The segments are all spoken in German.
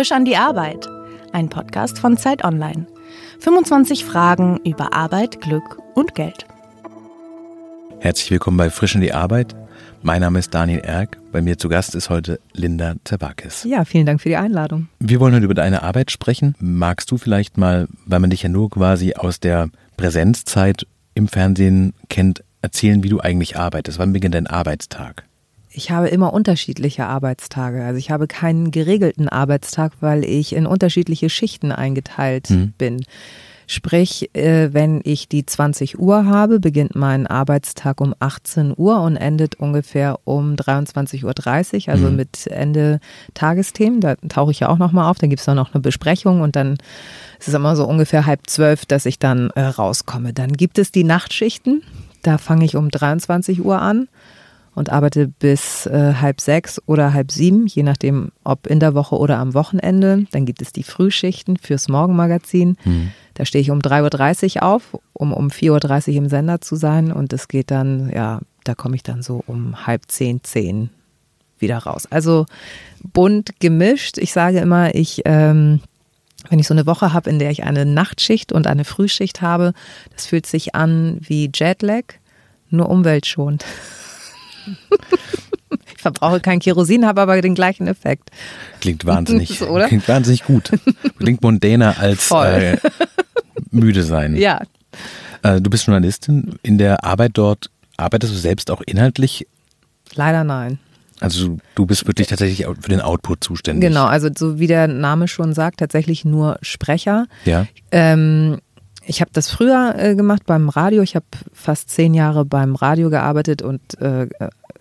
Frisch an die Arbeit, ein Podcast von Zeit Online. 25 Fragen über Arbeit, Glück und Geld. Herzlich willkommen bei Frisch an die Arbeit. Mein Name ist Daniel Erck. Bei mir zu Gast ist heute Linda Zerbakis. Ja, vielen Dank für die Einladung. Wir wollen heute über deine Arbeit sprechen. Magst du vielleicht mal, weil man dich ja nur quasi aus der Präsenzzeit im Fernsehen kennt, erzählen, wie du eigentlich arbeitest? Wann beginnt dein Arbeitstag? Ich habe immer unterschiedliche Arbeitstage. Also ich habe keinen geregelten Arbeitstag, weil ich in unterschiedliche Schichten eingeteilt mhm. bin. Sprich, äh, wenn ich die 20 Uhr habe, beginnt mein Arbeitstag um 18 Uhr und endet ungefähr um 23.30 Uhr, also mhm. mit Ende Tagesthemen. Da tauche ich ja auch nochmal auf, dann gibt es dann noch eine Besprechung und dann ist es immer so ungefähr halb zwölf, dass ich dann äh, rauskomme. Dann gibt es die Nachtschichten, da fange ich um 23 Uhr an und arbeite bis äh, halb sechs oder halb sieben, je nachdem, ob in der Woche oder am Wochenende. Dann gibt es die Frühschichten fürs Morgenmagazin. Mhm. Da stehe ich um 3.30 Uhr auf, um um 4.30 Uhr im Sender zu sein. Und es geht dann, ja, da komme ich dann so um halb zehn, zehn wieder raus. Also bunt gemischt. Ich sage immer, ich, ähm, wenn ich so eine Woche habe, in der ich eine Nachtschicht und eine Frühschicht habe, das fühlt sich an wie Jetlag, nur umweltschonend. Ich verbrauche kein Kerosin, habe aber den gleichen Effekt. Klingt wahnsinnig, oder? Klingt wahnsinnig gut. Klingt mondäner als äh, müde sein. Ja. Äh, du bist Journalistin. In der Arbeit dort arbeitest du selbst auch inhaltlich? Leider nein. Also du bist wirklich tatsächlich für den Output zuständig. Genau, also so wie der Name schon sagt, tatsächlich nur Sprecher. Ja. Ähm, ich habe das früher äh, gemacht beim Radio. Ich habe fast zehn Jahre beim Radio gearbeitet und äh,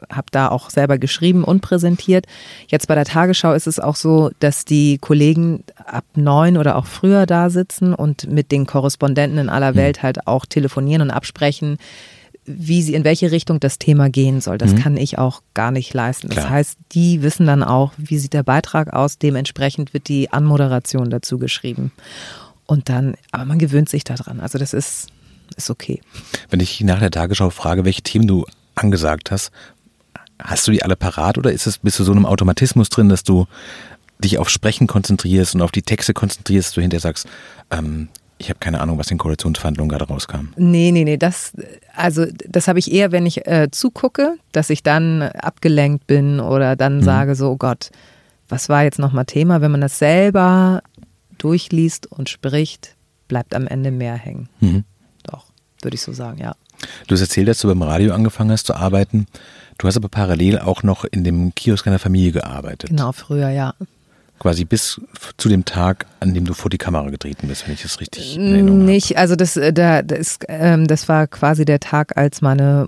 habe da auch selber geschrieben und präsentiert. Jetzt bei der Tagesschau ist es auch so, dass die Kollegen ab neun oder auch früher da sitzen und mit den Korrespondenten in aller mhm. Welt halt auch telefonieren und absprechen, wie sie in welche Richtung das Thema gehen soll. Das mhm. kann ich auch gar nicht leisten. Das heißt, die wissen dann auch, wie sieht der Beitrag aus. Dementsprechend wird die Anmoderation dazu geschrieben. Und dann, aber man gewöhnt sich daran. Also das ist, ist okay. Wenn ich nach der Tagesschau frage, welche Themen du angesagt hast, hast du die alle parat oder ist es, bist du so einem Automatismus drin, dass du dich auf Sprechen konzentrierst und auf die Texte konzentrierst, du hinterher sagst, ähm, ich habe keine Ahnung, was in Koalitionsverhandlungen gerade rauskam. Nee, nee, nee, das, also das habe ich eher, wenn ich äh, zugucke, dass ich dann abgelenkt bin oder dann mhm. sage so, oh Gott, was war jetzt nochmal Thema? Wenn man das selber durchliest und spricht, bleibt am Ende mehr hängen. Mhm. Doch, würde ich so sagen, ja. Du hast erzählt, dass du beim Radio angefangen hast zu arbeiten. Du hast aber parallel auch noch in dem Kiosk einer Familie gearbeitet. Genau, früher, ja quasi bis zu dem Tag, an dem du vor die Kamera getreten bist, wenn ich das richtig in Erinnerung Nicht, habe. also das, äh, da, das, ähm, das war quasi der Tag, als meine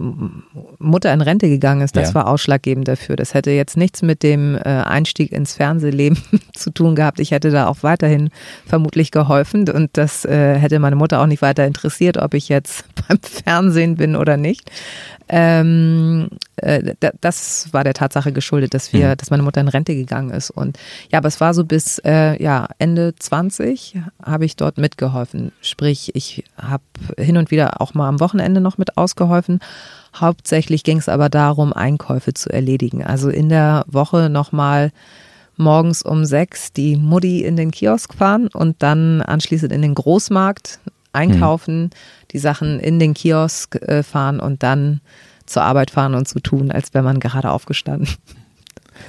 Mutter in Rente gegangen ist. Das ja. war ausschlaggebend dafür. Das hätte jetzt nichts mit dem äh, Einstieg ins Fernsehleben zu tun gehabt. Ich hätte da auch weiterhin vermutlich geholfen und das äh, hätte meine Mutter auch nicht weiter interessiert, ob ich jetzt beim Fernsehen bin oder nicht. Ähm, äh, das war der Tatsache geschuldet, dass wir, mhm. dass meine Mutter in Rente gegangen ist. Und ja, aber es war so bis äh, ja, Ende 20 habe ich dort mitgeholfen. Sprich, ich habe hin und wieder auch mal am Wochenende noch mit ausgeholfen. Hauptsächlich ging es aber darum, Einkäufe zu erledigen. Also in der Woche nochmal morgens um sechs die Mutti in den Kiosk fahren und dann anschließend in den Großmarkt einkaufen, mhm. die Sachen in den Kiosk äh, fahren und dann zur Arbeit fahren und so tun, als wäre man gerade aufgestanden.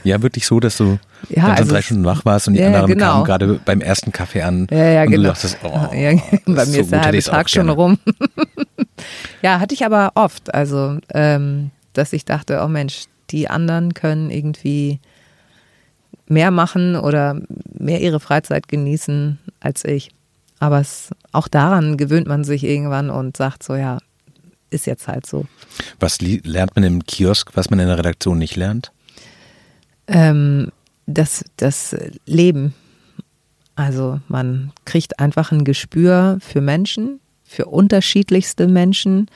Ja, wirklich so, dass du ja, dann also drei Stunden wach warst und die ja, anderen genau. kamen gerade beim ersten Kaffee an. Ja, ja, und genau. du dachtest, oh, ja, bei mir ist, so der halbe Tag schon rum. ja, hatte ich aber oft. Also, ähm, dass ich dachte, oh Mensch, die anderen können irgendwie mehr machen oder mehr ihre Freizeit genießen als ich. Aber es, auch daran gewöhnt man sich irgendwann und sagt so, ja, ist jetzt halt so. Was lernt man im Kiosk, was man in der Redaktion nicht lernt? Ähm, das, das Leben. Also man kriegt einfach ein Gespür für Menschen, für unterschiedlichste Menschen,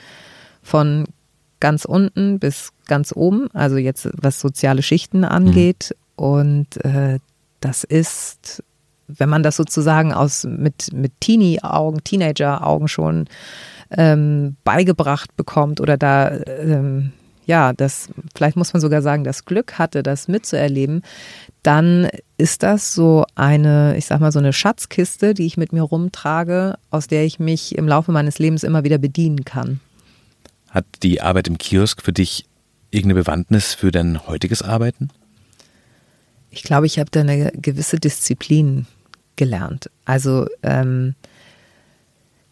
von ganz unten bis ganz oben, also jetzt was soziale Schichten angeht. Mhm. Und äh, das ist wenn man das sozusagen aus mit, mit Teenie-Augen, Teenager-Augen schon ähm, beigebracht bekommt oder da ähm, ja, das, vielleicht muss man sogar sagen, das Glück hatte, das mitzuerleben, dann ist das so eine, ich sag mal, so eine Schatzkiste, die ich mit mir rumtrage, aus der ich mich im Laufe meines Lebens immer wieder bedienen kann. Hat die Arbeit im Kiosk für dich irgendeine Bewandtnis für dein heutiges Arbeiten? Ich glaube, ich habe da eine gewisse Disziplin gelernt. Also ähm,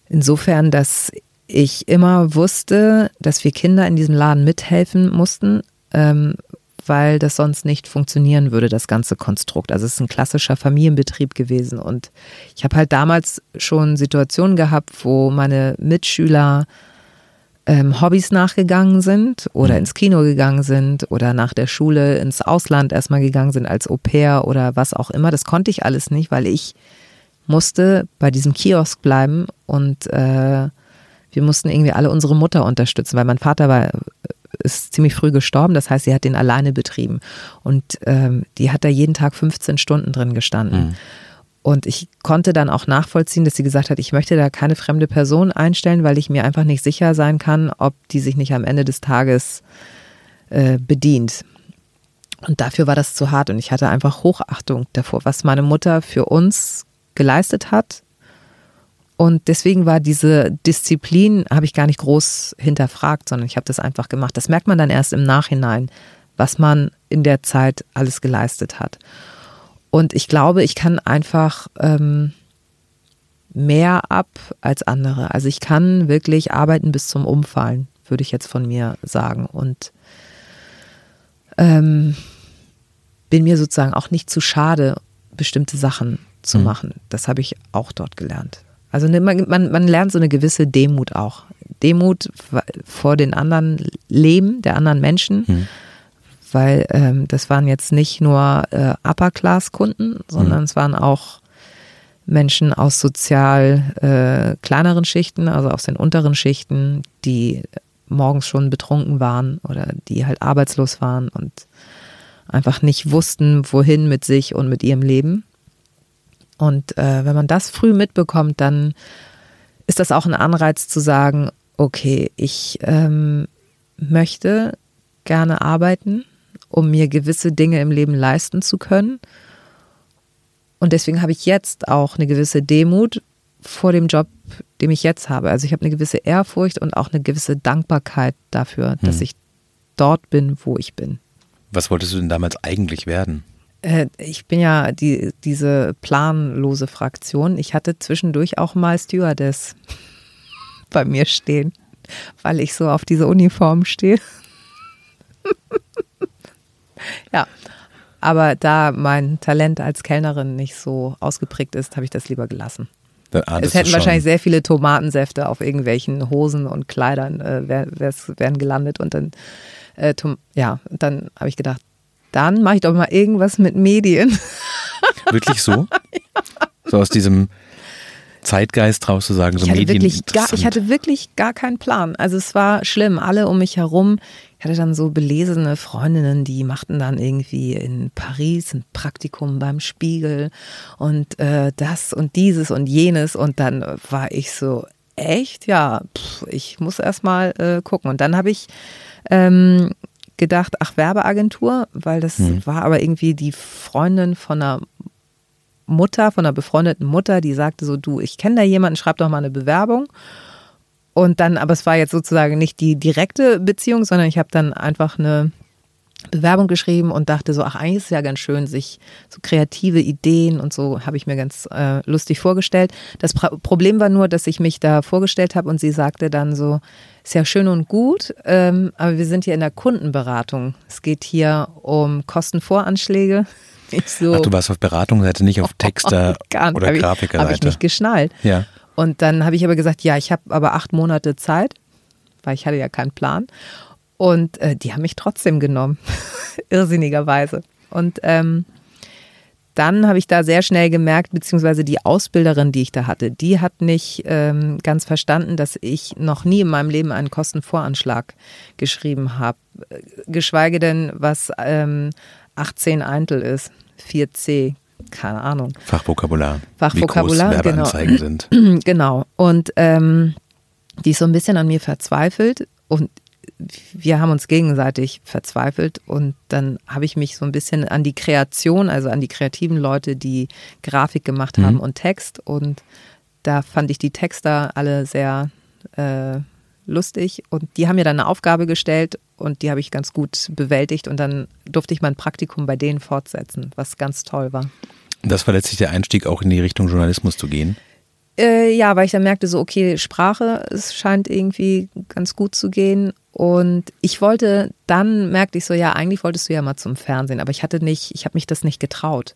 insofern, dass ich immer wusste, dass wir Kinder in diesem Laden mithelfen mussten, ähm, weil das sonst nicht funktionieren würde, das ganze Konstrukt. Also es ist ein klassischer Familienbetrieb gewesen. Und ich habe halt damals schon Situationen gehabt, wo meine Mitschüler ähm, Hobbys nachgegangen sind oder mhm. ins Kino gegangen sind oder nach der Schule ins Ausland erstmal gegangen sind als Au pair oder was auch immer. Das konnte ich alles nicht, weil ich musste bei diesem Kiosk bleiben und äh, wir mussten irgendwie alle unsere Mutter unterstützen, weil mein Vater war ist ziemlich früh gestorben, das heißt, sie hat den alleine betrieben und ähm, die hat da jeden Tag 15 Stunden drin gestanden. Mhm. Und ich konnte dann auch nachvollziehen, dass sie gesagt hat, ich möchte da keine fremde Person einstellen, weil ich mir einfach nicht sicher sein kann, ob die sich nicht am Ende des Tages äh, bedient. Und dafür war das zu hart und ich hatte einfach Hochachtung davor, was meine Mutter für uns geleistet hat und deswegen war diese Disziplin, habe ich gar nicht groß hinterfragt, sondern ich habe das einfach gemacht. Das merkt man dann erst im Nachhinein, was man in der Zeit alles geleistet hat. Und ich glaube, ich kann einfach ähm, mehr ab als andere. Also ich kann wirklich arbeiten bis zum Umfallen, würde ich jetzt von mir sagen. Und ähm, bin mir sozusagen auch nicht zu schade, bestimmte Sachen zu mhm. machen. Das habe ich auch dort gelernt. Also ne, man, man, man lernt so eine gewisse Demut auch. Demut vor den anderen Leben, der anderen Menschen. Mhm. Weil ähm, das waren jetzt nicht nur äh, Upper-Class-Kunden, sondern mhm. es waren auch Menschen aus sozial äh, kleineren Schichten, also aus den unteren Schichten, die morgens schon betrunken waren oder die halt arbeitslos waren und einfach nicht wussten, wohin mit sich und mit ihrem Leben. Und äh, wenn man das früh mitbekommt, dann ist das auch ein Anreiz zu sagen, okay, ich ähm, möchte gerne arbeiten, um mir gewisse Dinge im Leben leisten zu können. Und deswegen habe ich jetzt auch eine gewisse Demut vor dem Job, den ich jetzt habe. Also ich habe eine gewisse Ehrfurcht und auch eine gewisse Dankbarkeit dafür, hm. dass ich dort bin, wo ich bin. Was wolltest du denn damals eigentlich werden? Äh, ich bin ja die, diese planlose Fraktion. Ich hatte zwischendurch auch mal Stewardess bei mir stehen, weil ich so auf diese Uniform stehe. ja, aber da mein Talent als Kellnerin nicht so ausgeprägt ist, habe ich das lieber gelassen. es hätten wahrscheinlich sehr viele Tomatensäfte auf irgendwelchen Hosen und Kleidern äh, wär, wären gelandet und dann, äh, ja, dann habe ich gedacht, dann mache ich doch mal irgendwas mit Medien. Wirklich so? ja. So aus diesem Zeitgeist raus zu sagen, so ich hatte Medien. Wirklich gar, ich hatte wirklich gar keinen Plan. Also es war schlimm. Alle um mich herum. Ich hatte dann so belesene Freundinnen, die machten dann irgendwie in Paris ein Praktikum beim Spiegel und äh, das und dieses und jenes. Und dann war ich so, echt? Ja, pff, ich muss erst mal äh, gucken. Und dann habe ich ähm, gedacht, ach, Werbeagentur, weil das mhm. war aber irgendwie die Freundin von einer Mutter, von einer befreundeten Mutter, die sagte so, du, ich kenne da jemanden, schreib doch mal eine Bewerbung. Und dann, aber es war jetzt sozusagen nicht die direkte Beziehung, sondern ich habe dann einfach eine Bewerbung geschrieben und dachte so, ach, eigentlich ist es ja ganz schön, sich so kreative Ideen und so habe ich mir ganz äh, lustig vorgestellt. Das Pro Problem war nur, dass ich mich da vorgestellt habe und sie sagte dann so, ist ja schön und gut, ähm, aber wir sind hier in der Kundenberatung. Es geht hier um Kostenvoranschläge. So, ach, du warst auf Beratungsseite, nicht auf Texter oh, oder Grafikerseite. Habe ich nicht geschnallt. Ja. Und dann habe ich aber gesagt, ja, ich habe aber acht Monate Zeit, weil ich hatte ja keinen Plan. Und äh, die haben mich trotzdem genommen, irrsinnigerweise. Und ähm, dann habe ich da sehr schnell gemerkt, beziehungsweise die Ausbilderin, die ich da hatte, die hat nicht ähm, ganz verstanden, dass ich noch nie in meinem Leben einen Kostenvoranschlag geschrieben habe. Geschweige denn, was ähm, 18 Eintel ist, 4c, keine Ahnung. Fachvokabular. Fachvokabular, wie groß Werbeanzeigen genau. sind. genau. Und ähm, die ist so ein bisschen an mir verzweifelt und wir haben uns gegenseitig verzweifelt und dann habe ich mich so ein bisschen an die Kreation, also an die kreativen Leute, die Grafik gemacht haben mhm. und Text und da fand ich die Texter alle sehr äh, lustig und die haben mir dann eine Aufgabe gestellt und die habe ich ganz gut bewältigt und dann durfte ich mein Praktikum bei denen fortsetzen, was ganz toll war. Das war letztlich der Einstieg, auch in die Richtung Journalismus zu gehen? Äh, ja, weil ich dann merkte, so, okay, Sprache, es scheint irgendwie ganz gut zu gehen. Und ich wollte, dann merkte ich so, ja, eigentlich wolltest du ja mal zum Fernsehen, aber ich hatte nicht, ich habe mich das nicht getraut.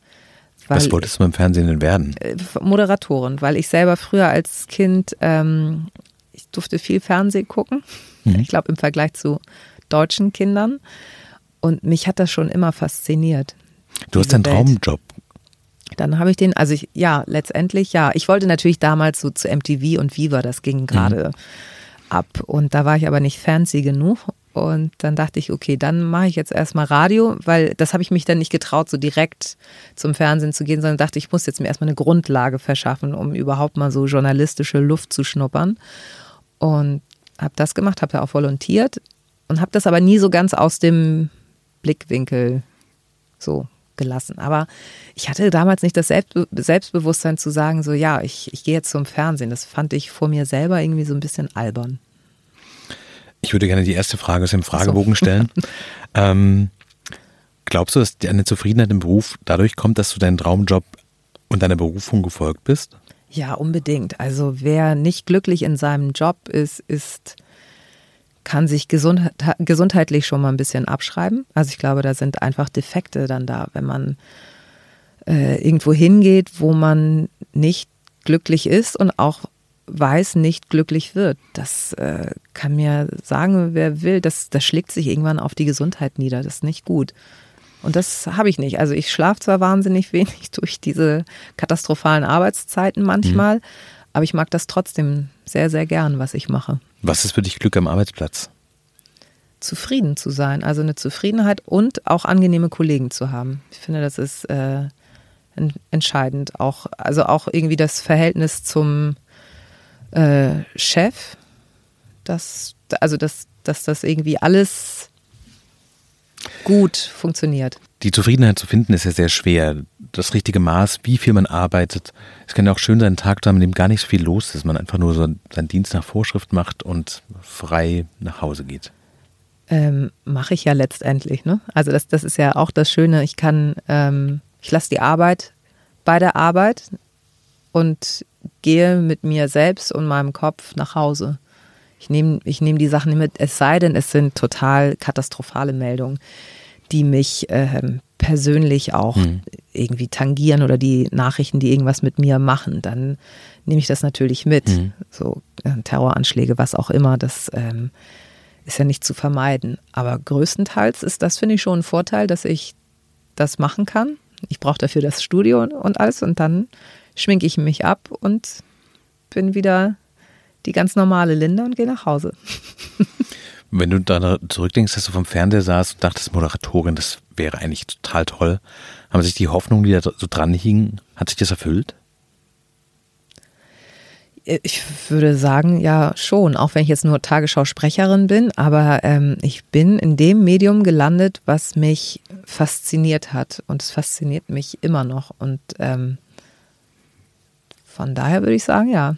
Was wolltest du beim Fernsehen denn werden? Äh, Moderatorin, weil ich selber früher als Kind, ähm, ich durfte viel Fernsehen gucken. Mhm. Ich glaube im Vergleich zu deutschen Kindern. Und mich hat das schon immer fasziniert. Du hast deinen Traumjob dann habe ich den, also ich, ja, letztendlich ja. Ich wollte natürlich damals so zu MTV und Viva, das ging gerade mhm. Ab. Und da war ich aber nicht fancy genug. Und dann dachte ich, okay, dann mache ich jetzt erstmal Radio, weil das habe ich mich dann nicht getraut, so direkt zum Fernsehen zu gehen, sondern dachte, ich muss jetzt mir erstmal eine Grundlage verschaffen, um überhaupt mal so journalistische Luft zu schnuppern. Und habe das gemacht, habe da auch volontiert und habe das aber nie so ganz aus dem Blickwinkel so gelassen. Aber ich hatte damals nicht das Selbstbewusstsein zu sagen, so ja, ich, ich gehe jetzt zum Fernsehen. Das fand ich vor mir selber irgendwie so ein bisschen albern. Ich würde gerne die erste Frage aus dem Fragebogen so. stellen. ähm, glaubst du, dass deine Zufriedenheit im Beruf dadurch kommt, dass du deinen Traumjob und deiner Berufung gefolgt bist? Ja, unbedingt. Also wer nicht glücklich in seinem Job ist, ist kann sich gesund, gesundheitlich schon mal ein bisschen abschreiben. Also ich glaube, da sind einfach Defekte dann da, wenn man äh, irgendwo hingeht, wo man nicht glücklich ist und auch weiß, nicht glücklich wird. Das äh, kann mir sagen, wer will, das, das schlägt sich irgendwann auf die Gesundheit nieder. Das ist nicht gut. Und das habe ich nicht. Also ich schlafe zwar wahnsinnig wenig durch diese katastrophalen Arbeitszeiten manchmal, mhm. aber ich mag das trotzdem sehr, sehr gern, was ich mache. Was ist für dich Glück am Arbeitsplatz? Zufrieden zu sein, also eine Zufriedenheit und auch angenehme Kollegen zu haben. Ich finde, das ist äh, entscheidend. Auch, also auch irgendwie das Verhältnis zum äh, Chef, dass, also dass, dass das irgendwie alles gut funktioniert. Die Zufriedenheit zu finden ist ja sehr schwer. Das richtige Maß, wie viel man arbeitet. Es kann ja auch schön sein, einen Tag zu haben, in dem gar nicht so viel los ist. Man einfach nur so seinen Dienst nach Vorschrift macht und frei nach Hause geht. Ähm, Mache ich ja letztendlich. Ne? Also das, das ist ja auch das Schöne. Ich kann, ähm, ich lasse die Arbeit bei der Arbeit und gehe mit mir selbst und meinem Kopf nach Hause. Ich nehme ich nehm die Sachen mit, es sei denn, es sind total katastrophale Meldungen die mich äh, persönlich auch mhm. irgendwie tangieren oder die Nachrichten, die irgendwas mit mir machen, dann nehme ich das natürlich mit. Mhm. So äh, Terroranschläge, was auch immer, das ähm, ist ja nicht zu vermeiden. Aber größtenteils ist das, finde ich, schon ein Vorteil, dass ich das machen kann. Ich brauche dafür das Studio und alles und dann schminke ich mich ab und bin wieder die ganz normale Linda und gehe nach Hause. Wenn du da zurückdenkst, dass du vom Fernseher saßt und dachtest, Moderatorin, das wäre eigentlich total toll, haben sich die Hoffnungen, die da so dran hingen, hat sich das erfüllt? Ich würde sagen, ja schon, auch wenn ich jetzt nur Tagesschausprecherin bin, aber ähm, ich bin in dem Medium gelandet, was mich fasziniert hat. Und es fasziniert mich immer noch. Und ähm, von daher würde ich sagen, ja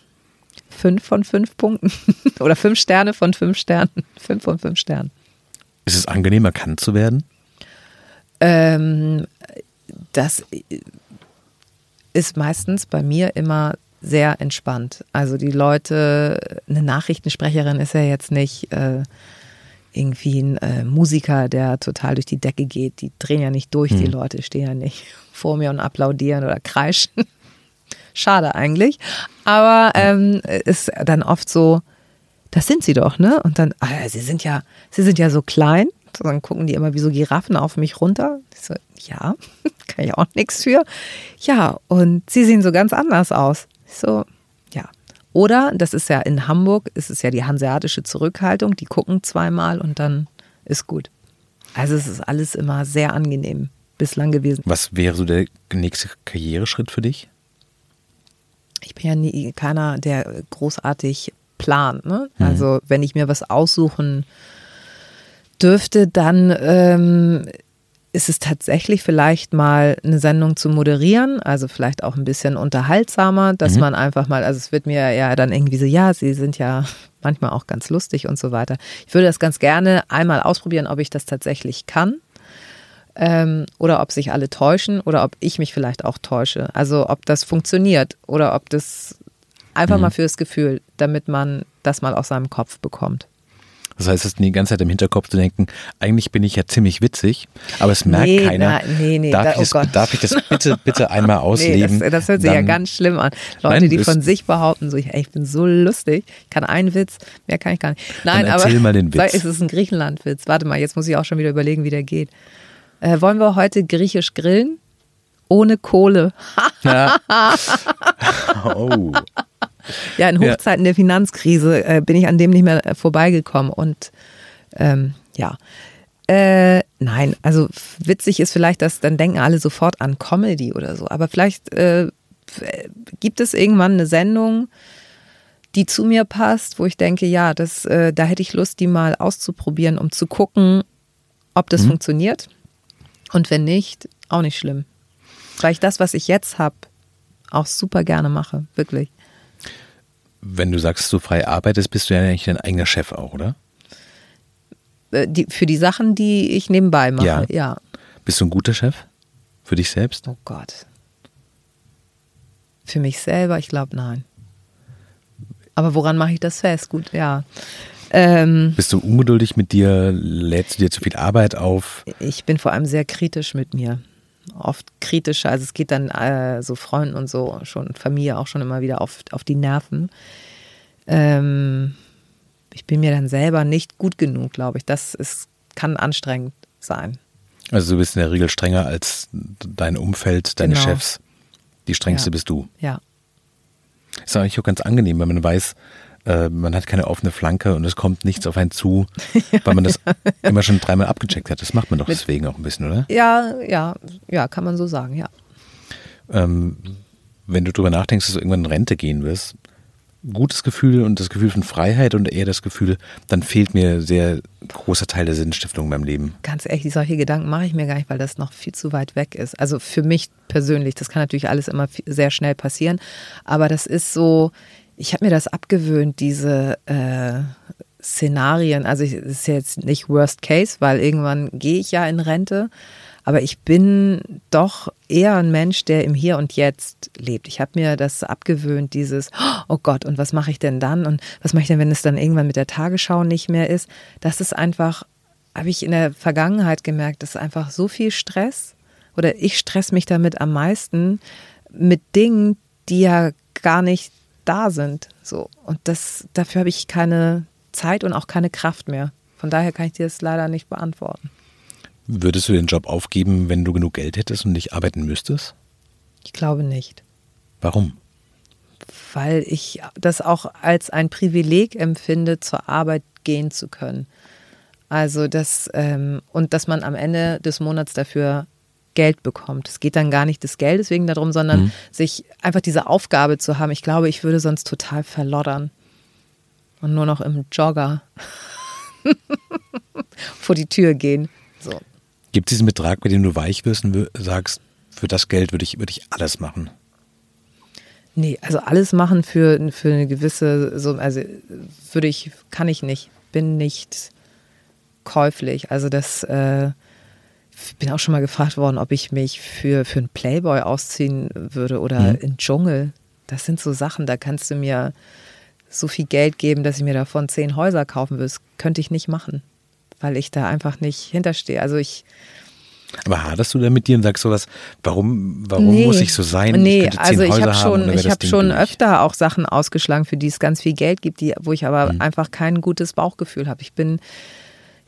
fünf von fünf Punkten. Oder fünf Sterne von fünf Sternen. Fünf von fünf Sternen. Ist es angenehm, erkannt zu werden? Ähm, das ist meistens bei mir immer sehr entspannt. Also die Leute, eine Nachrichtensprecherin ist ja jetzt nicht äh, irgendwie ein äh, Musiker, der total durch die Decke geht. Die drehen ja nicht durch, hm. die Leute stehen ja nicht vor mir und applaudieren oder kreischen. Schade eigentlich. Aber ähm, ist dann oft so, das sind sie doch, ne? Und dann, ah, sie sind ja, sie sind ja so klein. Und dann gucken die immer wie so Giraffen auf mich runter. Ich so, ja, kann ich auch nichts für. Ja, und sie sehen so ganz anders aus. Ich so, ja. Oder, das ist ja in Hamburg, ist es ja die hanseatische Zurückhaltung, die gucken zweimal und dann ist gut. Also es ist alles immer sehr angenehm bislang gewesen. Was wäre so der nächste Karriereschritt für dich? Ich bin ja nie keiner, der großartig plant. Ne? Mhm. Also wenn ich mir was aussuchen dürfte, dann ähm, ist es tatsächlich vielleicht mal eine Sendung zu moderieren, also vielleicht auch ein bisschen unterhaltsamer, dass mhm. man einfach mal, also es wird mir ja dann irgendwie so, ja, sie sind ja manchmal auch ganz lustig und so weiter. Ich würde das ganz gerne einmal ausprobieren, ob ich das tatsächlich kann. Ähm, oder ob sich alle täuschen oder ob ich mich vielleicht auch täusche. Also ob das funktioniert oder ob das einfach mhm. mal fürs Gefühl, damit man das mal aus seinem Kopf bekommt. Das heißt, es ist die ganze Zeit im Hinterkopf zu denken, eigentlich bin ich ja ziemlich witzig, aber es merkt nee, keiner. Na, nee, nee, darf, da, oh ich das, darf, ich das, bitte, bitte einmal ausleben? Das, das, hört sich Dann, ja ganz schlimm an. Leute, nein, die von sich behaupten, so, ich, ich, bin so lustig, ich kann einen Witz, mehr kann ich gar nicht. Nein, Dann erzähl aber mal den Witz. ist es ein Griechenland-Witz. Warte mal, jetzt muss ich auch schon wieder überlegen, wie der geht. Äh, wollen wir heute griechisch grillen? Ohne Kohle. ja. oh. Ja, in Hochzeiten ja. der Finanzkrise äh, bin ich an dem nicht mehr äh, vorbeigekommen. Und ähm, ja. Äh, nein, also witzig ist vielleicht, dass dann denken alle sofort an Comedy oder so. Aber vielleicht äh, gibt es irgendwann eine Sendung, die zu mir passt, wo ich denke, ja, das, äh, da hätte ich Lust, die mal auszuprobieren, um zu gucken, ob das mhm. funktioniert. Und wenn nicht, auch nicht schlimm. Weil ich das, was ich jetzt habe, auch super gerne mache, wirklich. Wenn du sagst, du frei arbeitest, bist du ja eigentlich dein eigener Chef auch, oder? Äh, die, für die Sachen, die ich nebenbei mache, ja. ja. Bist du ein guter Chef? Für dich selbst? Oh Gott. Für mich selber, ich glaube, nein. Aber woran mache ich das fest? Gut, ja. Ähm, Bist du ungeduldig mit dir? Lädst du dir zu viel Arbeit auf? Ich bin vor allem sehr kritisch mit mir. Oft kritischer. Also es geht dann äh, so Freunden und so schon, Familie auch schon immer wieder auf, auf die Nerven. Ähm, ich bin mir dann selber nicht gut genug, glaube ich. Das ist, kann anstrengend sein. Also du bist in der Regel strenger als dein Umfeld, deine genau. Chefs. Die strengste ja. bist du. Ja. Ist eigentlich auch ganz angenehm, wenn man weiß, äh, man hat keine offene Flanke und es kommt nichts auf einen zu, weil man das immer schon dreimal abgecheckt hat. Das macht man doch deswegen auch ein bisschen, oder? Ja, ja, ja, kann man so sagen, ja. Ähm, wenn du darüber nachdenkst, dass du irgendwann in Rente gehen wirst, gutes Gefühl und das Gefühl von Freiheit und eher das Gefühl, dann fehlt mir sehr großer Teil der Sinnstiftung in meinem Leben. Ganz ehrlich, solche Gedanken mache ich mir gar nicht, weil das noch viel zu weit weg ist. Also für mich persönlich, das kann natürlich alles immer sehr schnell passieren, aber das ist so, ich habe mir das abgewöhnt, diese äh, Szenarien. Also es ist jetzt nicht Worst Case, weil irgendwann gehe ich ja in Rente. Aber ich bin doch eher ein Mensch, der im Hier und Jetzt lebt. Ich habe mir das abgewöhnt, dieses, oh Gott, und was mache ich denn dann? Und was mache ich denn, wenn es dann irgendwann mit der Tagesschau nicht mehr ist? Das ist einfach, habe ich in der Vergangenheit gemerkt, das ist einfach so viel Stress. Oder ich stress mich damit am meisten mit Dingen, die ja gar nicht da sind. So. Und das, dafür habe ich keine Zeit und auch keine Kraft mehr. Von daher kann ich dir das leider nicht beantworten. Würdest du den Job aufgeben, wenn du genug Geld hättest und nicht arbeiten müsstest? Ich glaube nicht. Warum? Weil ich das auch als ein Privileg empfinde, zur Arbeit gehen zu können. Also das, ähm, und dass man am Ende des Monats dafür Geld bekommt. Es geht dann gar nicht des Geldes wegen darum, sondern mhm. sich einfach diese Aufgabe zu haben. Ich glaube, ich würde sonst total verloddern und nur noch im Jogger vor die Tür gehen. So. Gibt es diesen Betrag, bei dem du weich wirst und sagst, für das Geld würde ich, würde ich alles machen? Nee, also alles machen für, für eine gewisse, so, also würde ich, kann ich nicht, bin nicht käuflich. Also das, äh, bin auch schon mal gefragt worden, ob ich mich für, für einen Playboy ausziehen würde oder mhm. in Dschungel. Das sind so Sachen, da kannst du mir so viel Geld geben, dass ich mir davon zehn Häuser kaufen würde. Das könnte ich nicht machen, weil ich da einfach nicht hinterstehe. Also ich. Aber haderst du da mit dir und sagst sowas, warum, warum nee, muss ich so sein? Nee, ich also ich habe schon, ich habe schon öfter auch Sachen ausgeschlagen, für die es ganz viel Geld gibt, die, wo ich aber mhm. einfach kein gutes Bauchgefühl habe. Ich bin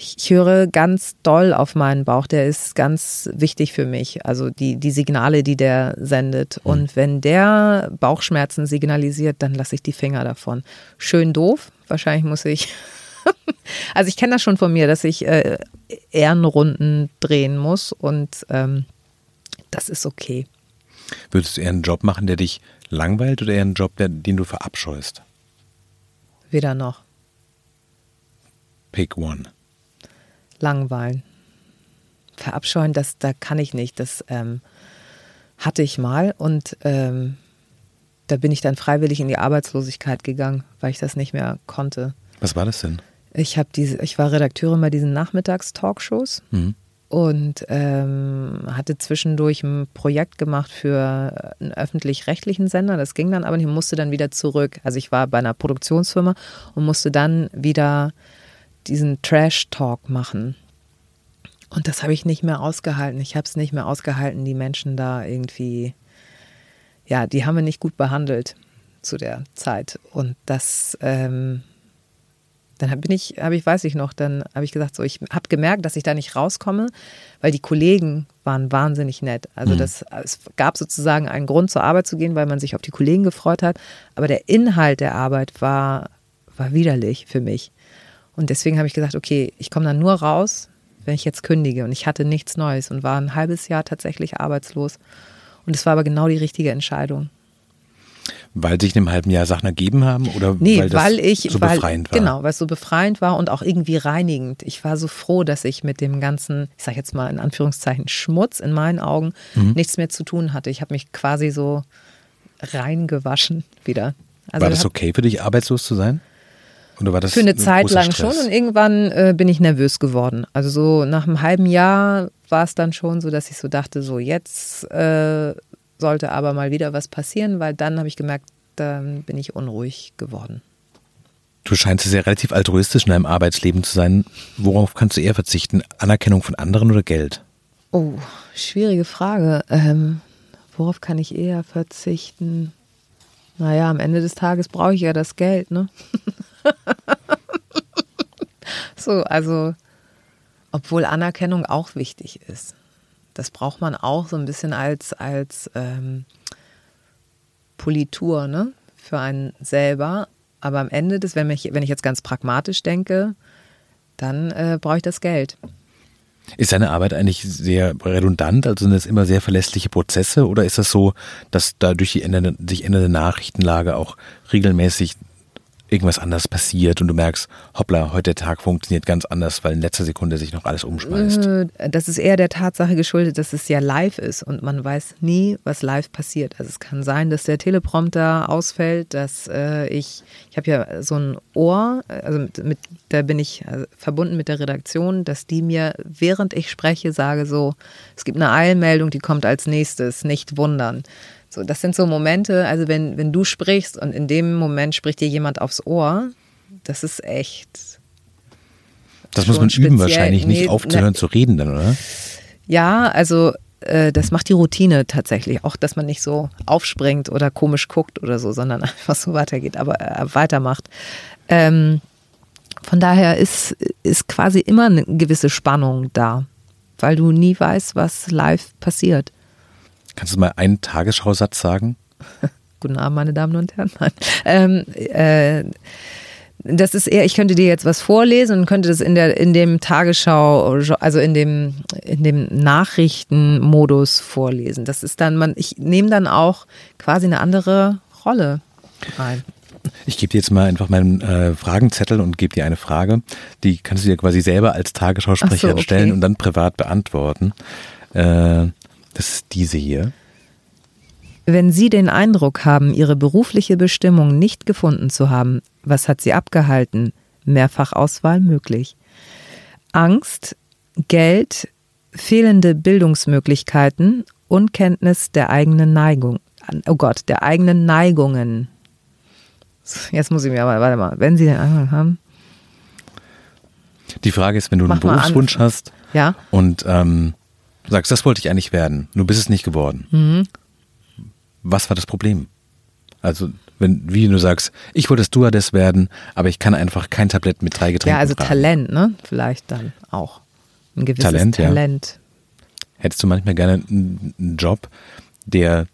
ich höre ganz doll auf meinen Bauch, der ist ganz wichtig für mich. Also die, die Signale, die der sendet. Mhm. Und wenn der Bauchschmerzen signalisiert, dann lasse ich die Finger davon. Schön doof. Wahrscheinlich muss ich. also ich kenne das schon von mir, dass ich äh, Ehrenrunden drehen muss und ähm, das ist okay. Würdest du eher einen Job machen, der dich langweilt oder eher einen Job, der, den du verabscheust? Weder noch. Pick one langweilen. Verabscheuen, das, da kann ich nicht. Das ähm, hatte ich mal und ähm, da bin ich dann freiwillig in die Arbeitslosigkeit gegangen, weil ich das nicht mehr konnte. Was war das denn? Ich habe diese, ich war Redakteurin bei diesen Nachmittagstalkshows mhm. und ähm, hatte zwischendurch ein Projekt gemacht für einen öffentlich-rechtlichen Sender. Das ging dann aber nicht, musste dann wieder zurück. Also ich war bei einer Produktionsfirma und musste dann wieder diesen Trash-Talk machen. Und das habe ich nicht mehr ausgehalten. Ich habe es nicht mehr ausgehalten, die Menschen da irgendwie, ja, die haben wir nicht gut behandelt zu der Zeit. Und das, ähm, dann bin ich, habe ich, weiß ich noch, dann habe ich gesagt, so, ich habe gemerkt, dass ich da nicht rauskomme, weil die Kollegen waren wahnsinnig nett. Also mhm. das, es gab sozusagen einen Grund zur Arbeit zu gehen, weil man sich auf die Kollegen gefreut hat. Aber der Inhalt der Arbeit war, war widerlich für mich. Und deswegen habe ich gesagt, okay, ich komme dann nur raus, wenn ich jetzt kündige. Und ich hatte nichts Neues und war ein halbes Jahr tatsächlich arbeitslos. Und es war aber genau die richtige Entscheidung. Weil sich in einem halben Jahr Sachen ergeben haben oder nee, weil, das weil ich, so weil, befreiend war? Genau, weil es so befreiend war und auch irgendwie reinigend. Ich war so froh, dass ich mit dem ganzen, ich sage jetzt mal in Anführungszeichen Schmutz in meinen Augen mhm. nichts mehr zu tun hatte. Ich habe mich quasi so reingewaschen wieder. Also war das okay für dich, arbeitslos zu sein? Oder war das für eine Zeit lang Stress? schon und irgendwann äh, bin ich nervös geworden. Also so nach einem halben Jahr war es dann schon so, dass ich so dachte, so jetzt äh, sollte aber mal wieder was passieren, weil dann habe ich gemerkt, dann bin ich unruhig geworden. Du scheinst ja relativ altruistisch in deinem Arbeitsleben zu sein. Worauf kannst du eher verzichten? Anerkennung von anderen oder Geld? Oh, schwierige Frage. Ähm, worauf kann ich eher verzichten? Naja, am Ende des Tages brauche ich ja das Geld, ne? so, also, obwohl Anerkennung auch wichtig ist. Das braucht man auch so ein bisschen als, als ähm, Politur, ne? Für einen selber. Aber am Ende des, wenn ich, wenn ich jetzt ganz pragmatisch denke, dann äh, brauche ich das Geld. Ist deine Arbeit eigentlich sehr redundant? Also sind das immer sehr verlässliche Prozesse oder ist das so, dass da durch die ändernde, sich ändernde Nachrichtenlage auch regelmäßig irgendwas anders passiert und du merkst, hoppla, heute der Tag funktioniert ganz anders, weil in letzter Sekunde sich noch alles umschmeißt? Äh, das ist eher der Tatsache geschuldet, dass es ja live ist und man weiß nie, was live passiert. Also es kann sein, dass der Teleprompter ausfällt, dass äh, ich, ich habe ja so ein Ohr, also mit, mit da bin ich also verbunden mit der Redaktion, dass die mir, während ich spreche, sage so, es gibt eine Eilmeldung, die kommt als nächstes, nicht wundern. So, das sind so Momente, also wenn, wenn du sprichst und in dem Moment spricht dir jemand aufs Ohr, das ist echt. Das muss man üben, wahrscheinlich nee, nicht aufzuhören ne, zu reden dann, oder? Ja, also äh, das macht die Routine tatsächlich. Auch, dass man nicht so aufspringt oder komisch guckt oder so, sondern einfach so weitergeht, aber äh, weitermacht. Ähm, von daher ist, ist quasi immer eine gewisse Spannung da, weil du nie weißt, was live passiert. Kannst du mal einen Tagesschausatz sagen? Guten Abend, meine Damen und Herren. Ähm, äh, das ist eher, ich könnte dir jetzt was vorlesen und könnte das in der in dem Tagesschau, also in dem in dem Nachrichtenmodus vorlesen. Das ist dann man, ich nehme dann auch quasi eine andere Rolle ein. Ich gebe dir jetzt mal einfach meinen äh, Fragenzettel und gebe dir eine Frage. Die kannst du dir quasi selber als Tagesschausprecher so, okay. stellen und dann privat beantworten. Äh, das ist diese hier. Wenn Sie den Eindruck haben, Ihre berufliche Bestimmung nicht gefunden zu haben, was hat Sie abgehalten? Mehrfachauswahl möglich. Angst, Geld, fehlende Bildungsmöglichkeiten, Unkenntnis der eigenen Neigung. Oh Gott, der eigenen Neigungen. Jetzt muss ich mir aber, warte mal, wenn Sie den Eindruck haben. Die Frage ist, wenn du Mach einen Berufswunsch hast ja? und ähm, sagst, das wollte ich eigentlich werden, du bist es nicht geworden. Mhm. Was war das Problem? Also, wenn, wie du sagst, ich wollte Stewardess werden, aber ich kann einfach kein Tablett mit drei Getränken Ja, also tragen. Talent, ne? Vielleicht dann auch. Ein gewisses Talent. Talent. Ja. Hättest du manchmal gerne einen Job, der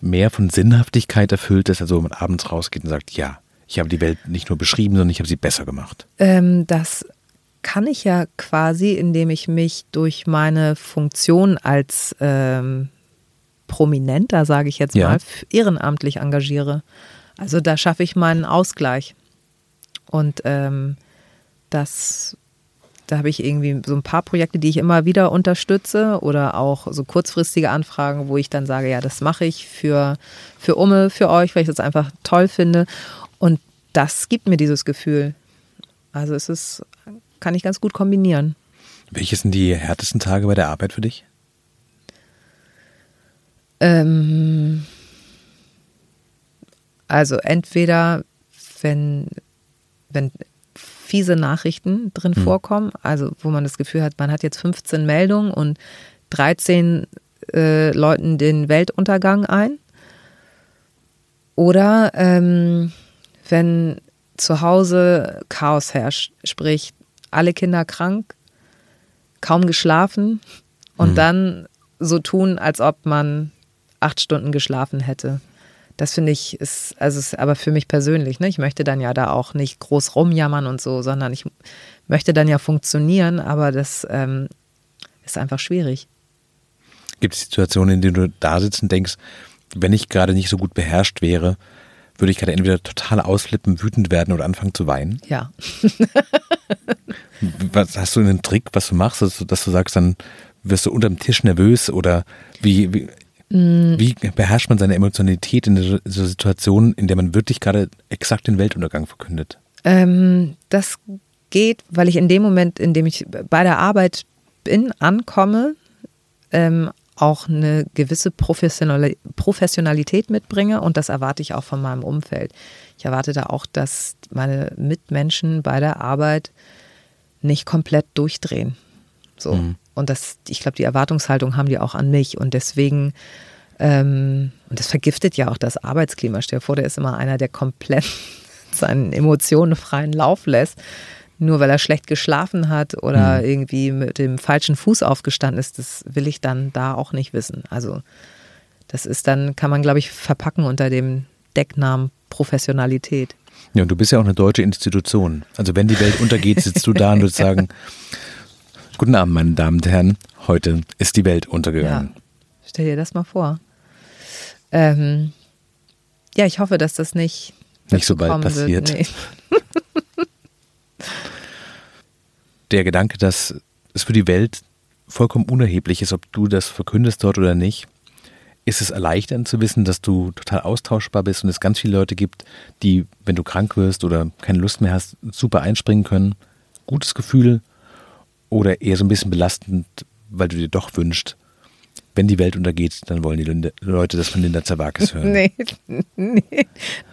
mehr von Sinnhaftigkeit erfüllt ist, also wenn man abends rausgeht und sagt, ja, ich habe die Welt nicht nur beschrieben, sondern ich habe sie besser gemacht? Ähm, das kann ich ja quasi, indem ich mich durch meine Funktion als ähm, Prominenter, sage ich jetzt ja. mal, ehrenamtlich engagiere. Also da schaffe ich meinen Ausgleich. Und ähm, das da habe ich irgendwie so ein paar Projekte, die ich immer wieder unterstütze oder auch so kurzfristige Anfragen, wo ich dann sage, ja, das mache ich für, für Umme, für euch, weil ich das einfach toll finde. Und das gibt mir dieses Gefühl. Also es ist, kann ich ganz gut kombinieren. Welche sind die härtesten Tage bei der Arbeit für dich? Ähm, also entweder, wenn, wenn fiese Nachrichten drin mhm. vorkommen, also wo man das Gefühl hat, man hat jetzt 15 Meldungen und 13 äh, läuten den Weltuntergang ein. Oder ähm, wenn zu Hause Chaos herrscht, sprich alle Kinder krank, kaum geschlafen und mhm. dann so tun, als ob man acht Stunden geschlafen hätte. Das finde ich ist, also ist aber für mich persönlich, ne? Ich möchte dann ja da auch nicht groß rumjammern und so, sondern ich möchte dann ja funktionieren, aber das ähm, ist einfach schwierig. Gibt es Situationen, in denen du da sitzt und denkst, wenn ich gerade nicht so gut beherrscht wäre, würde ich gerade entweder total ausflippen, wütend werden oder anfangen zu weinen? Ja. was, hast du einen Trick, was du machst, dass du, dass du sagst, dann wirst du unterm Tisch nervös oder wie, wie mm. wie beherrscht man seine Emotionalität in dieser Situation, in der man wirklich gerade exakt den Weltuntergang verkündet? Ähm, das geht, weil ich in dem Moment, in dem ich bei der Arbeit bin, ankomme, ähm, auch eine gewisse Professionalität mitbringe und das erwarte ich auch von meinem Umfeld. Ich erwarte da auch, dass meine Mitmenschen bei der Arbeit nicht komplett durchdrehen. So. Mhm. Und das, ich glaube, die Erwartungshaltung haben die auch an mich. Und deswegen, ähm, und das vergiftet ja auch das Arbeitsklima. Stell dir vor, der ist immer einer, der komplett seinen Emotionen freien Lauf lässt nur weil er schlecht geschlafen hat oder mhm. irgendwie mit dem falschen Fuß aufgestanden ist, das will ich dann da auch nicht wissen. Also das ist dann, kann man, glaube ich, verpacken unter dem Decknamen Professionalität. Ja, und du bist ja auch eine deutsche Institution. Also wenn die Welt untergeht, sitzt du da und würdest sagen, guten Abend, meine Damen und Herren, heute ist die Welt untergegangen. Ja, stell dir das mal vor. Ähm, ja, ich hoffe, dass das nicht, nicht so bald passiert. Nee. der Gedanke, dass es für die Welt vollkommen unerheblich ist, ob du das verkündest dort oder nicht, ist es erleichternd zu wissen, dass du total austauschbar bist und es ganz viele Leute gibt, die, wenn du krank wirst oder keine Lust mehr hast, super einspringen können. Gutes Gefühl oder eher so ein bisschen belastend, weil du dir doch wünschst, wenn die Welt untergeht, dann wollen die Leute das von Linda Zerwakis hören. Nee, nee,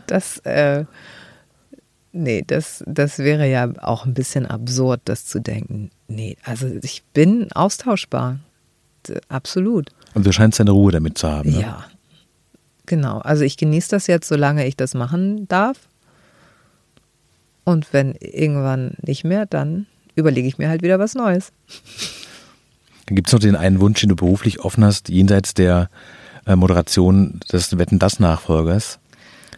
das, äh, Nee, das, das wäre ja auch ein bisschen absurd, das zu denken. Nee, also ich bin austauschbar. Absolut. Und du scheinst deine Ruhe damit zu haben. Ne? Ja, genau. Also ich genieße das jetzt, solange ich das machen darf. Und wenn irgendwann nicht mehr, dann überlege ich mir halt wieder was Neues. Dann gibt es noch den einen Wunsch, den du beruflich offen hast, jenseits der äh, Moderation des Wetten das Nachfolgers,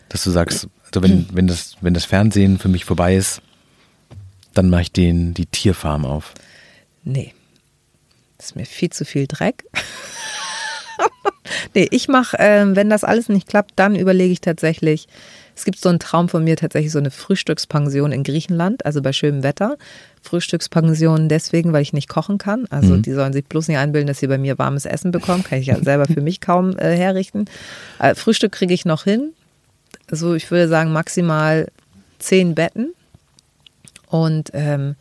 dass du sagst, so, wenn, wenn, das, wenn das Fernsehen für mich vorbei ist, dann mache ich den, die Tierfarm auf. Nee. Das ist mir viel zu viel Dreck. nee, ich mache, äh, wenn das alles nicht klappt, dann überlege ich tatsächlich, es gibt so einen Traum von mir, tatsächlich so eine Frühstückspension in Griechenland, also bei schönem Wetter. Frühstückspension deswegen, weil ich nicht kochen kann. Also mhm. die sollen sich bloß nicht einbilden, dass sie bei mir warmes Essen bekommen. Kann ich ja selber für mich kaum äh, herrichten. Äh, Frühstück kriege ich noch hin so ich würde sagen maximal zehn Betten. Und ähm,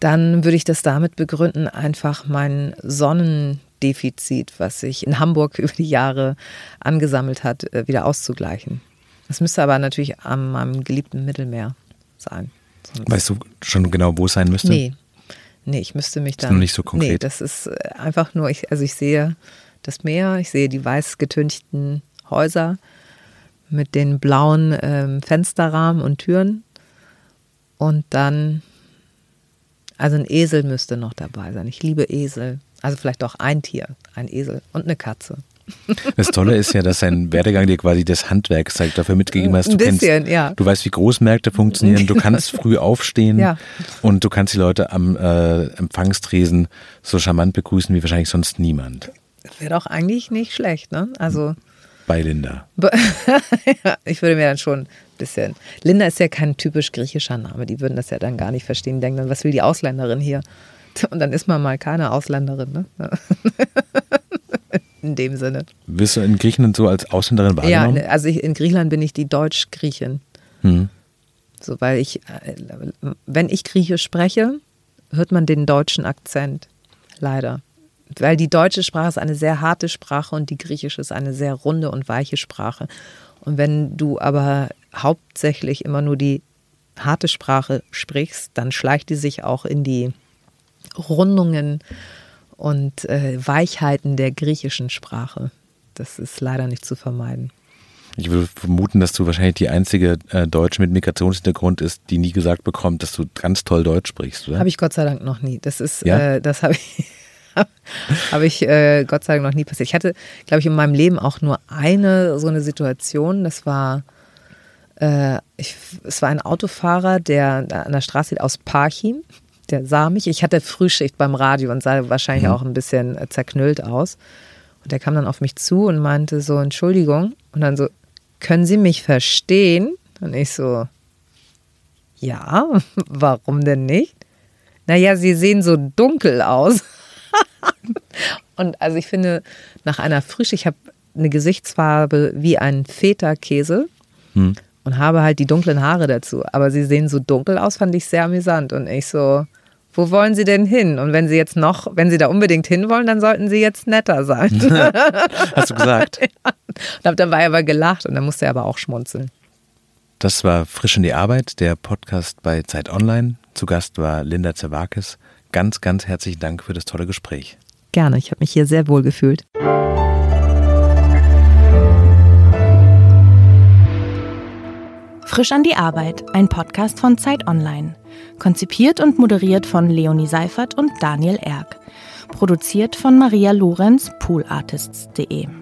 dann würde ich das damit begründen, einfach mein Sonnendefizit, was sich in Hamburg über die Jahre angesammelt hat, äh, wieder auszugleichen. Das müsste aber natürlich an meinem geliebten Mittelmeer sein. Sonst weißt du schon genau, wo es sein müsste? Nee. Nee, ich müsste mich dann. Das ist noch nicht so konkret. Nee, das ist äh, einfach nur, ich, also ich sehe das Meer, ich sehe die weiß getünchten Häuser mit den blauen ähm, Fensterrahmen und Türen. Und dann, also ein Esel müsste noch dabei sein. Ich liebe Esel. Also vielleicht auch ein Tier, ein Esel und eine Katze. Das Tolle ist ja, dass sein Werdegang dir quasi das Handwerk zeigt, dafür mitgegeben hast. Du, bisschen, kennst, ja. du weißt, wie Großmärkte funktionieren, du kannst früh aufstehen ja. und du kannst die Leute am äh, Empfangstresen so charmant begrüßen wie wahrscheinlich sonst niemand. Das wäre doch eigentlich nicht schlecht, ne? Also bei Linda? ich würde mir dann schon ein bisschen. Linda ist ja kein typisch griechischer Name. Die würden das ja dann gar nicht verstehen. Die denken dann, was will die Ausländerin hier? Und dann ist man mal keine Ausländerin, ne? in dem Sinne. Wirst du in Griechenland so als Ausländerin wahrgenommen? Ja, also ich, in Griechenland bin ich die Deutsch-Griechin. Hm. So, weil ich, äh, wenn ich Griechisch spreche, hört man den deutschen Akzent. Leider. Weil die deutsche Sprache ist eine sehr harte Sprache und die griechische ist eine sehr runde und weiche Sprache. Und wenn du aber hauptsächlich immer nur die harte Sprache sprichst, dann schleicht die sich auch in die Rundungen und äh, Weichheiten der griechischen Sprache. Das ist leider nicht zu vermeiden. Ich würde vermuten, dass du wahrscheinlich die einzige äh, Deutsche mit Migrationshintergrund ist, die nie gesagt bekommt, dass du ganz toll Deutsch sprichst, oder? Habe ich Gott sei Dank noch nie. Das ist, ja? äh, das habe ich, habe ich äh, Gott sei Dank noch nie passiert. Ich hatte, glaube ich, in meinem Leben auch nur eine so eine Situation. Das war, äh, ich, es war ein Autofahrer, der an der Straße aus Parchim der sah mich. Ich hatte Frühschicht beim Radio und sah wahrscheinlich mhm. auch ein bisschen äh, zerknüllt aus. Und der kam dann auf mich zu und meinte so, Entschuldigung. Und dann so, können Sie mich verstehen? Und ich so, ja, warum denn nicht? Naja, Sie sehen so dunkel aus. und also ich finde, nach einer Frühschicht, ich habe eine Gesichtsfarbe wie ein Feta-Käse. Hm. Und habe halt die dunklen Haare dazu. Aber sie sehen so dunkel aus, fand ich sehr amüsant. Und ich so, wo wollen Sie denn hin? Und wenn Sie jetzt noch, wenn Sie da unbedingt hinwollen, dann sollten Sie jetzt netter sein. Hast du gesagt? ja. Und dann war er aber gelacht und dann musste er aber auch schmunzeln. Das war Frisch in die Arbeit, der Podcast bei Zeit Online. Zu Gast war Linda Zerwakis. Ganz, ganz herzlichen Dank für das tolle Gespräch. Gerne, ich habe mich hier sehr wohl gefühlt. Frisch an die Arbeit, ein Podcast von Zeit Online. Konzipiert und moderiert von Leonie Seifert und Daniel Erck. Produziert von Maria Lorenz, poolartists.de.